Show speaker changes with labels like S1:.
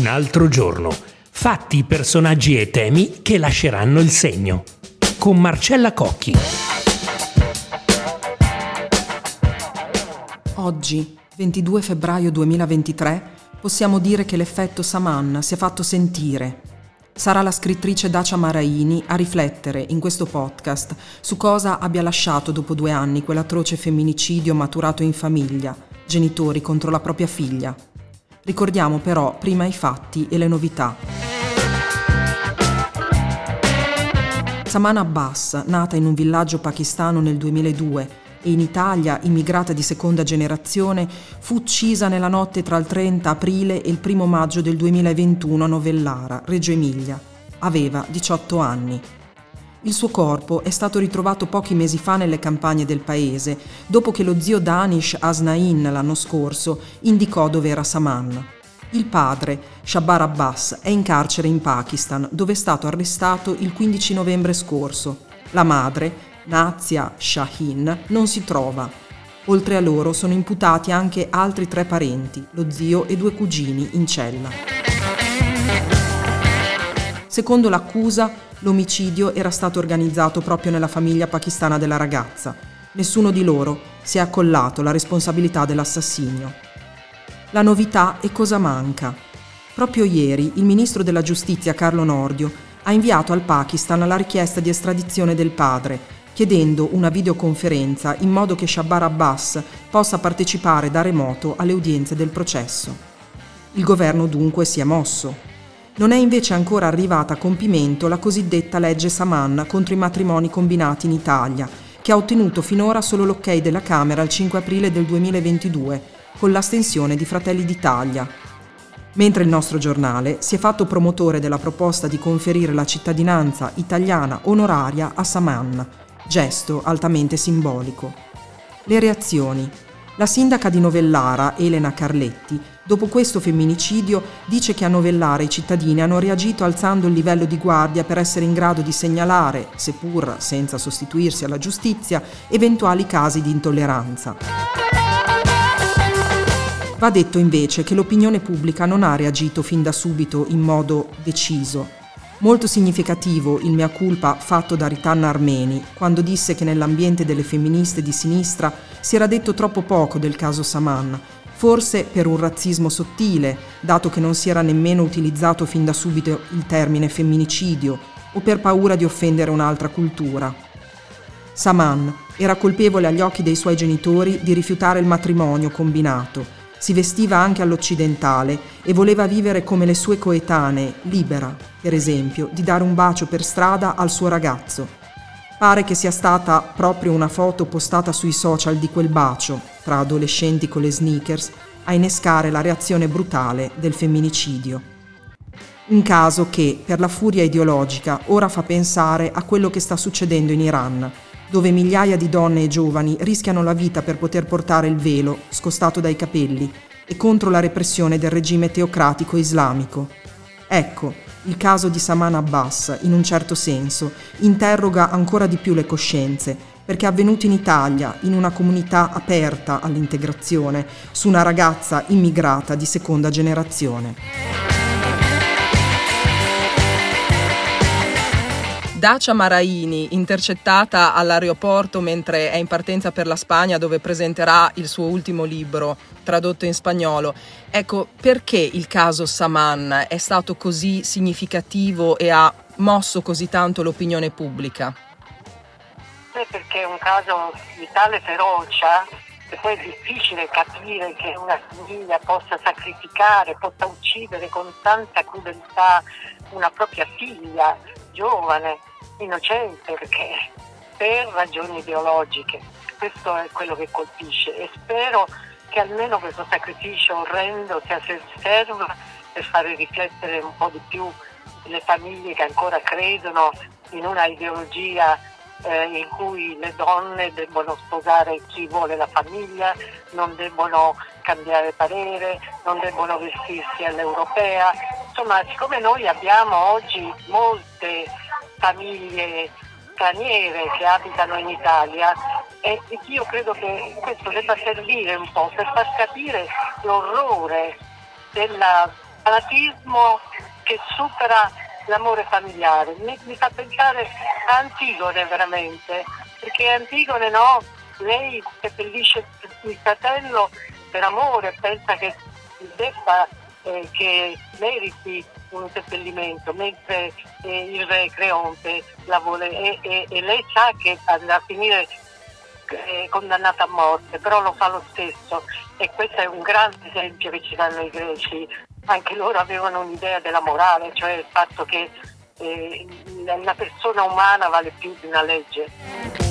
S1: Un altro giorno. Fatti, personaggi e temi che lasceranno il segno. Con Marcella Cocchi.
S2: Oggi, 22 febbraio 2023, possiamo dire che l'effetto Saman si è fatto sentire. Sarà la scrittrice Dacia Maraini a riflettere in questo podcast su cosa abbia lasciato dopo due anni quell'atroce femminicidio maturato in famiglia, genitori contro la propria figlia. Ricordiamo però prima i fatti e le novità. Saman Abbas, nata in un villaggio pakistano nel 2002, e in Italia immigrata di seconda generazione, fu uccisa nella notte tra il 30 aprile e il 1 maggio del 2021 a Novellara, Reggio Emilia. Aveva 18 anni. Il suo corpo è stato ritrovato pochi mesi fa nelle campagne del paese, dopo che lo zio Danish Asnain l'anno scorso indicò dove era Saman. Il padre, Shabbar Abbas, è in carcere in Pakistan, dove è stato arrestato il 15 novembre scorso. La madre, Nazia Shahin, non si trova. Oltre a loro sono imputati anche altri tre parenti, lo zio e due cugini in cella. Secondo l'accusa, l'omicidio era stato organizzato proprio nella famiglia pakistana della ragazza. Nessuno di loro si è accollato la responsabilità dell'assassinio. La novità è cosa manca. Proprio ieri il ministro della giustizia Carlo Nordio ha inviato al Pakistan la richiesta di estradizione del padre, chiedendo una videoconferenza in modo che Shabbar Abbas possa partecipare da remoto alle udienze del processo. Il governo dunque si è mosso. Non è invece ancora arrivata a compimento la cosiddetta legge Saman contro i matrimoni combinati in Italia, che ha ottenuto finora solo l'ok della Camera il 5 aprile del 2022, con l'astensione di Fratelli d'Italia. Mentre il nostro giornale si è fatto promotore della proposta di conferire la cittadinanza italiana onoraria a Saman, gesto altamente simbolico. Le reazioni. La sindaca di Novellara, Elena Carletti, dopo questo femminicidio, dice che a Novellara i cittadini hanno reagito alzando il livello di guardia per essere in grado di segnalare, seppur senza sostituirsi alla giustizia, eventuali casi di intolleranza. Va detto invece che l'opinione pubblica non ha reagito fin da subito in modo deciso Molto significativo il mea culpa fatto da Ritanna Armeni quando disse che nell'ambiente delle femministe di sinistra si era detto troppo poco del caso Saman, forse per un razzismo sottile, dato che non si era nemmeno utilizzato fin da subito il termine femminicidio, o per paura di offendere un'altra cultura. Saman era colpevole agli occhi dei suoi genitori di rifiutare il matrimonio combinato si vestiva anche all'occidentale e voleva vivere come le sue coetanee, libera, per esempio, di dare un bacio per strada al suo ragazzo. Pare che sia stata proprio una foto postata sui social di quel bacio, tra adolescenti con le sneakers, a innescare la reazione brutale del femminicidio. Un caso che, per la furia ideologica, ora fa pensare a quello che sta succedendo in Iran, dove migliaia di donne e giovani rischiano la vita per poter portare il velo, scostato dai capelli, e contro la repressione del regime teocratico islamico. Ecco, il caso di Saman Abbas, in un certo senso, interroga ancora di più le coscienze, perché è avvenuto in Italia, in una comunità aperta all'integrazione, su una ragazza immigrata di seconda generazione.
S3: Dacia Maraini, intercettata all'aeroporto mentre è in partenza per la Spagna dove presenterà il suo ultimo libro tradotto in spagnolo. Ecco, perché il caso Saman è stato così significativo e ha mosso così tanto l'opinione pubblica?
S4: Beh, perché è un caso di tale ferocia che poi è difficile capire che una famiglia possa sacrificare, possa uccidere con tanta crudeltà una propria figlia giovane innocente perché per ragioni ideologiche. Questo è quello che colpisce e spero che almeno questo sacrificio orrendo sia serva per fare riflettere un po' di più le famiglie che ancora credono in una ideologia eh, in cui le donne debbono sposare chi vuole la famiglia, non debbono cambiare parere, non debbono vestirsi all'europea. Insomma, siccome noi abbiamo oggi molte famiglie straniere che abitano in Italia e io credo che questo debba servire un po' per far capire l'orrore della fanatismo che supera l'amore familiare. Mi, mi fa pensare a Antigone veramente, perché Antigone no, lei seppellisce il fratello per amore, pensa che debba, eh, che meriti un seppellimento, mentre eh, il re Creonte la vuole e, e, e lei sa che andrà a finire eh, condannata a morte, però lo fa lo stesso e questo è un grande esempio che ci danno i greci. Anche loro avevano un'idea della morale, cioè il fatto che eh, una persona umana vale più di una legge.